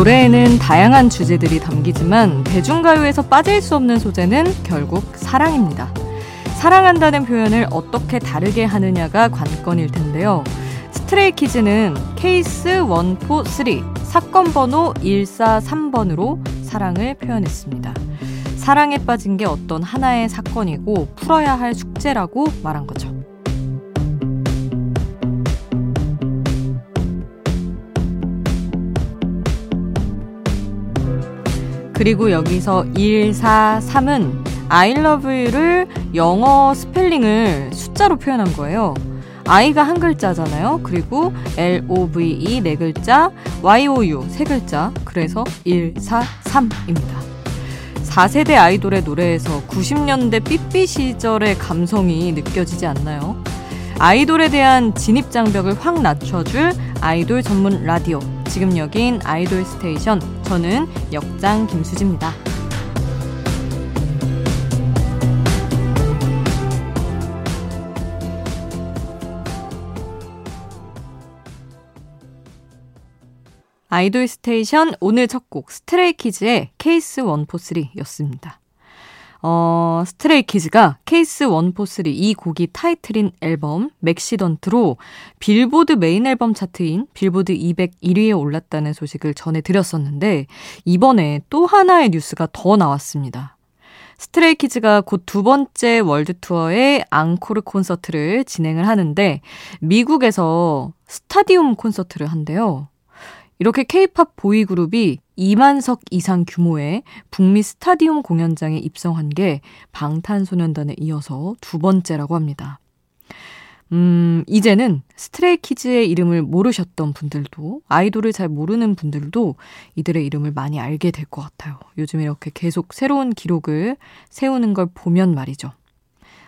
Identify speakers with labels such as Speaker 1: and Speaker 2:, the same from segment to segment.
Speaker 1: 노래에는 다양한 주제들이 담기지만 대중가요에서 빠질 수 없는 소재는 결국 사랑입니다. 사랑한다는 표현을 어떻게 다르게 하느냐가 관건일 텐데요. 스트레이키즈는 케이스 1, 4, 3 사건 번호 143번으로 사랑을 표현했습니다. 사랑에 빠진 게 어떤 하나의 사건이고 풀어야 할 숙제라고 말한 거죠. 그리고 여기서 143은 I love you를 영어 스펠링을 숫자로 표현한 거예요. I가 한 글자잖아요. 그리고 L-O-V-E 네 글자, Y-O-U 세 글자. 그래서 143입니다. 4세대 아이돌의 노래에서 90년대 삐삐 시절의 감성이 느껴지지 않나요? 아이돌에 대한 진입 장벽을 확 낮춰줄 아이돌 전문 라디오. 지금 여긴 아이돌 스테이션. 저는 역장 김수지입니다. 아이돌 스테이션 오늘 첫 곡 스트레이키즈의 케이스 143였습니다. 어, 스트레이키즈가 케이스 143이 곡이 타이틀인 앨범 MAXIDENT로 빌보드 메인 앨범 차트인 빌보드 200 1위에 올랐다는 소식을 전해드렸었는데 이번에 또 하나의 뉴스가 더 나왔습니다. 스트레이키즈가 곧 두 번째 월드 투어의 앙코르 콘서트를 진행을 하는데 미국에서 스타디움 콘서트를 한대요. 이렇게 케이팝 보이그룹이 2만석 이상 규모의 북미 스타디움 공연장에 입성한 게 방탄소년단에 이어서 두 번째라고 합니다. 음, 이제는 스트레이키즈의 이름을 모르셨던 분들도, 아이돌을 잘 모르는 분들도 이들의 이름을 많이 알게 될 것 같아요. 요즘 이렇게 계속 새로운 기록을 세우는 걸 보면 말이죠.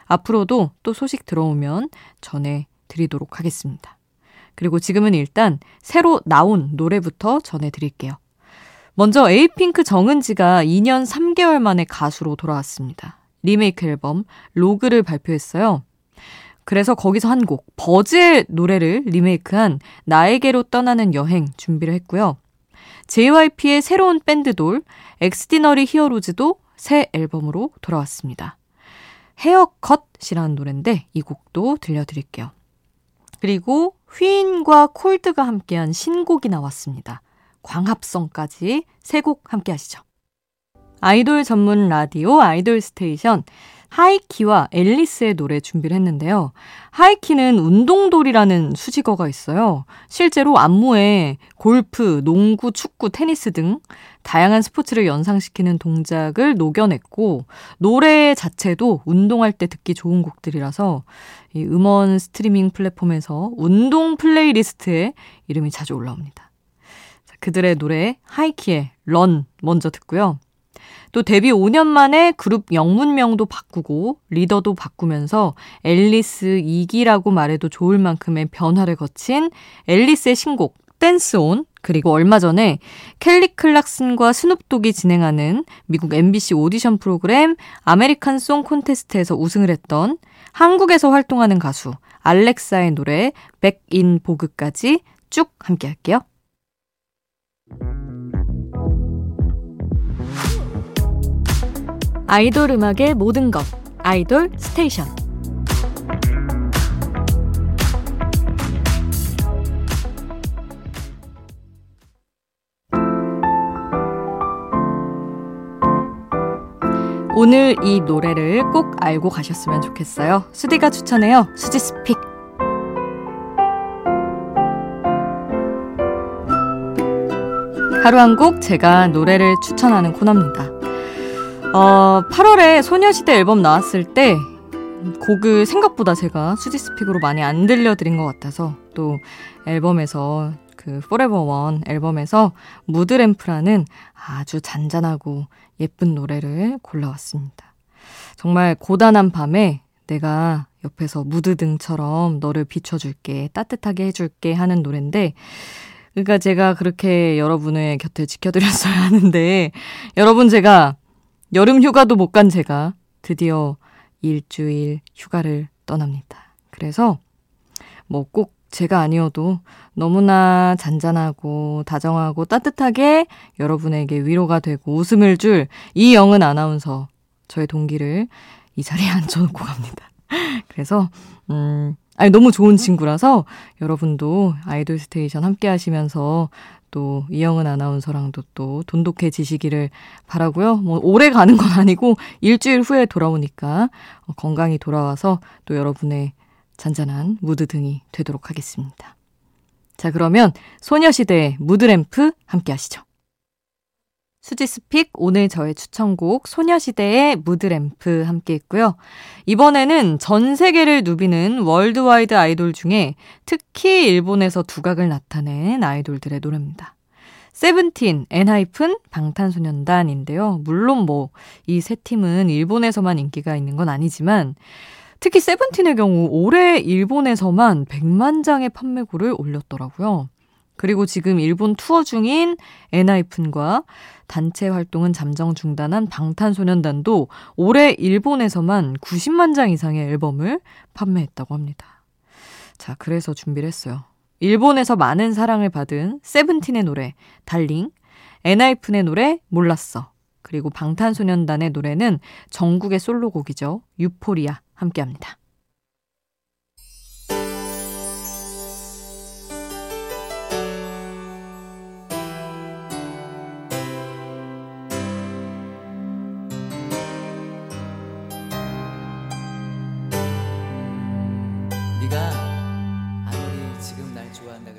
Speaker 1: 앞으로도 또 소식 들어오면 전해드리도록 하겠습니다. 그리고 지금은 일단 새로 나온 노래부터 전해드릴게요. 먼저 에이핑크 정은지가 2년 3개월 만에 가수로 돌아왔습니다. 리메이크 앨범 log를 발표했어요. 그래서 거기서 한 곡, 버즈의 노래를 리메이크한 나에게로 떠나는 여행 준비를 했고요. JYP의 새로운 밴드돌, 엑스디너리 히어로즈도 새 앨범으로 돌아왔습니다. Hair Cut이라는 노래인데 이 곡도 들려드릴게요. 그리고 휘인과 콜드가 함께한 신곡이 나왔습니다. 광합성까지 세 곡 함께 하시죠. 아이돌 전문 라디오 아이돌 스테이션 하이키와 앨리스의 노래 준비를 했는데요. 하이키는 운동돌이라는 수식어가 있어요. 실제로 안무에 골프, 농구, 축구, 테니스 등 다양한 스포츠를 연상시키는 동작을 녹여냈고 노래 자체도 운동할 때 듣기 좋은 곡들이라서 이 음원 스트리밍 플랫폼에서 운동 플레이리스트에 이름이 자주 올라옵니다. 그들의 노래 하이키의 Run 먼저 듣고요. 또 데뷔 5년 만에 그룹 영문명도 바꾸고 리더도 바꾸면서 앨리스 2기라고 말해도 좋을 만큼의 변화를 거친 앨리스의 신곡 Dance On 그리고 얼마 전에 켈리 클락슨과 스눕독이 진행하는 미국 NBC 오디션 프로그램 American Song Contest에서 우승을 했던 한국에서 활동하는 가수 알렉사의 노래 Back In Vogue까지 쭉 함께 할게요. 아이돌 음악의 모든 것 아이돌 스테이션 오늘 이 노래를 꼭 알고 가셨으면 좋겠어요. 수디가 추천해요. 수디's pick. 하루 한 곡 제가 노래를 추천하는 코너입니다. 어, 8월에 소녀시대 앨범 나왔을 때 곡을 생각보다 제가 수디's pick으로 많이 안 들려드린 것 같아서 또 앨범에서 그 Forever 1 앨범에서 Mood Lamp라는 아주 잔잔하고 예쁜 노래를 골라왔습니다. 정말 고단한 밤에 내가 옆에서 무드등처럼 너를 비춰줄게, 따뜻하게 해줄게 하는 노래인데, 그러니까 제가 그렇게 여러분의 곁을 지켜드렸어야 하는데, 여러분 제가 여름 휴가도 못 간 제가 드디어 일주일 휴가를 떠납니다. 그래서 뭐 꼭 제가 아니어도 너무나 잔잔하고 다정하고 따뜻하게 여러분에게 위로가 되고 웃음을 줄 이영은 아나운서 저의 동기를 이 자리에 앉혀놓고 갑니다. 그래서 음 아니 너무 좋은 친구라서 여러분도 아이돌 스테이션 함께 하시면서 또 이영은 아나운서랑도 또 돈독해지시기를 바라고요. 뭐 오래 가는 건 아니고 일주일 후에 돌아오니까 건강히 돌아와서 또 여러분의 잔잔한 무드 등이 되도록 하겠습니다. 자, 그러면 소녀시대의 Mood Lamp 함께 하시죠. 수디's pick 오늘 저의 추천곡 소녀시대의 Mood Lamp 함께 했고요. 이번에는 전 세계를 누비는 worldwide 아이돌 중에 특히 일본에서 두각을 나타낸 아이돌들의 노래입니다. 세븐틴, 엔하이픈, 방탄소년단인데요. 물론 뭐 이 세 팀은 일본에서만 인기가 있는 건 아니지만 특히 세븐틴의 경우 올해 일본에서만 100만 장의 판매고를 올렸더라고요. 그리고 지금 일본 투어 중인 엔하이픈과 단체 활동은 잠정 중단한 방탄소년단도 올해 일본에서만 90만 장 이상의 앨범을 판매했다고 합니다. 자, 그래서 준비를 했어요. 일본에서 많은 사랑을 받은 세븐틴의 노래 달링, 엔하이픈의 노래 몰랐어. 그리고 방탄소년단의 노래는 전국의 솔로곡이죠. 유포리아 함께 합니다.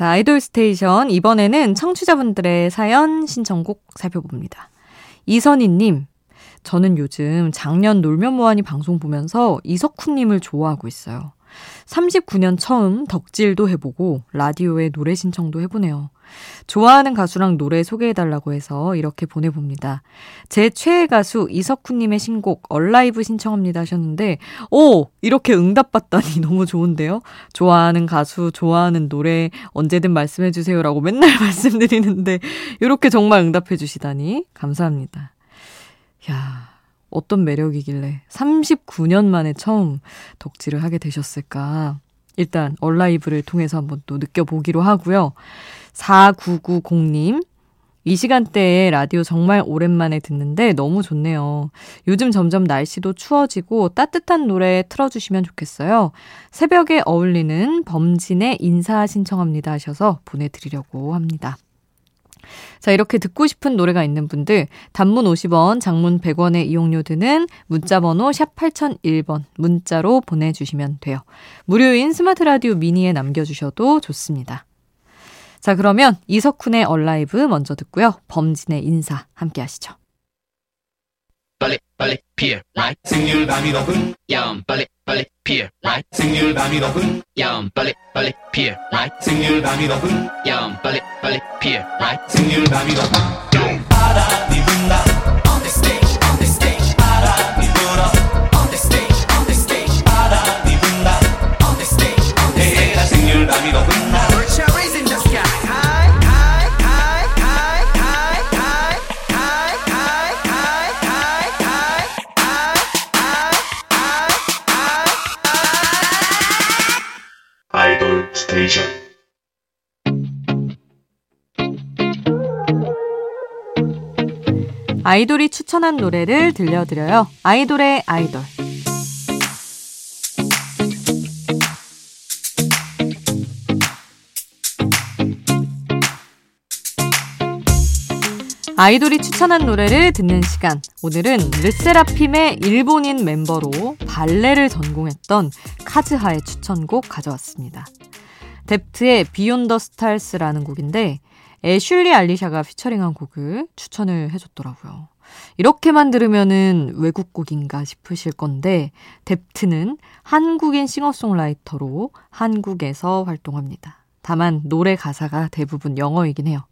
Speaker 1: 자, 아이돌 스테이션. 이번에는 청취자분들의 사연 신청곡 살펴봅니다. 이선희님, 저는 요즘 작년 놀면 뭐하니 방송 보면서 이석훈님을 좋아하고 있어요. 39년 처음 덕질도 해보고 라디오에 노래 신청도 해보네요. 좋아하는 가수랑 노래 소개해달라고 해서 이렇게 보내봅니다. 제 최애 가수 이석훈님의 신곡 Alive 신청합니다 하셨는데, 오! 이렇게 응답받다니 너무 좋은데요? 좋아하는 가수, 좋아하는 노래 언제든 말씀해주세요라고 맨날 말씀드리는데, 이렇게 정말 응답해주시다니 감사합니다. 야 어떤 매력이길래 39년 만에 처음 덕질을 하게 되셨을까. 일단 얼라이브를 통해서 한번 또 느껴보기로 하고요. 4990님. 이 시간대에 라디오 정말 오랜만에 듣는데 너무 좋네요. 요즘 점점 날씨도 추워지고 따뜻한 노래 틀어주시면 좋겠어요. 새벽에 어울리는 범진의 인사 신청합니다 하셔서 보내드리려고 합니다. 자, 이렇게 듣고 싶은 노래가 있는 분들, 단문 50원, 장문 100원의 이용료 드는 문자번호 샵 8001번 문자로 보내주시면 돼요. 무료인 스마트 라디오 미니에 남겨주셔도 좋습니다. 자, 그러면 이석훈의 얼라이브 먼저 듣고요. 범진의 인사 함께 하시죠. 빨리 빨리 피어 라이 생률 밤이 높은 야음 빨리 빨리 피어 라이 생률 밤이 높은 야음 빨리 빨리 피어 라이 생률 밤이 높은 야음 빨리 빨리 피어 라이 생률 밤이 높은 바람이 분다 아이돌이 추천한 노래를 들려드려요. 아이돌의 아이돌. 아이돌이 추천한 노래를 듣는 시간. 오늘은 르세라핌의 일본인 멤버로 발레를 전공했던 카즈하의 추천곡 가져왔습니다. 뎁트의 비욘 더 스타일스라는 곡인데 애슐리 알리샤가 피처링한 곡을 추천을 해줬더라고요. 이렇게만 들으면은 외국 곡인가 싶으실 건데 뎁트는 한국인 싱어송라이터로 한국에서 활동합니다. 다만 노래 가사가 대부분 영어이긴 해요.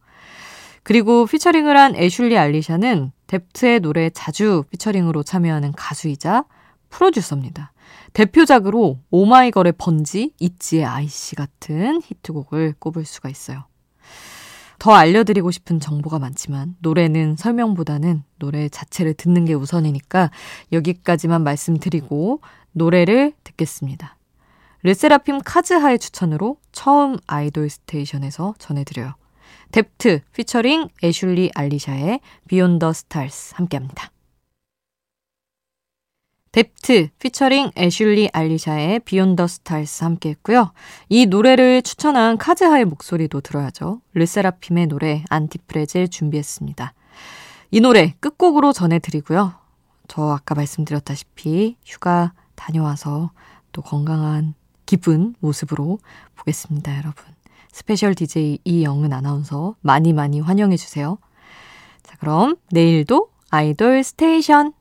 Speaker 1: 그리고 피처링을 한 애슐리 알리샤는 뎁트의 노래에 자주 피처링으로 참여하는 가수이자 프로듀서입니다. 대표작으로 오마이걸의 번지, 있지의 ICY 같은 히트곡을 꼽을 수가 있어요. 더 알려드리고 싶은 정보가 많지만 노래는 설명보다는 노래 자체를 듣는 게 우선이니까 여기까지만 말씀드리고 노래를 듣겠습니다. 르세라핌 카즈하의 추천으로 처음 아이돌 스테이션에서 전해드려요. 뎁트 피처링 애슐리 알리샤의 Beyond The Styles 함께합니다. 뎁트 피처링 애슐리 알리샤의 Beyond The Styles 함께 했고요. 이 노래를 추천한 카즈하의 목소리도 들어야죠. 르세라핌의 노래 ANTIFRAGILE 준비했습니다. 이 노래 끝곡으로 전해드리고요. 저 아까 말씀드렸다시피 휴가 다녀와서 또 건강한 기쁜 모습으로 보겠습니다, 여러분. 스페셜 DJ 이영은 아나운서 많이 많이 환영해주세요. 자, 그럼 내일도 아이돌 스테이션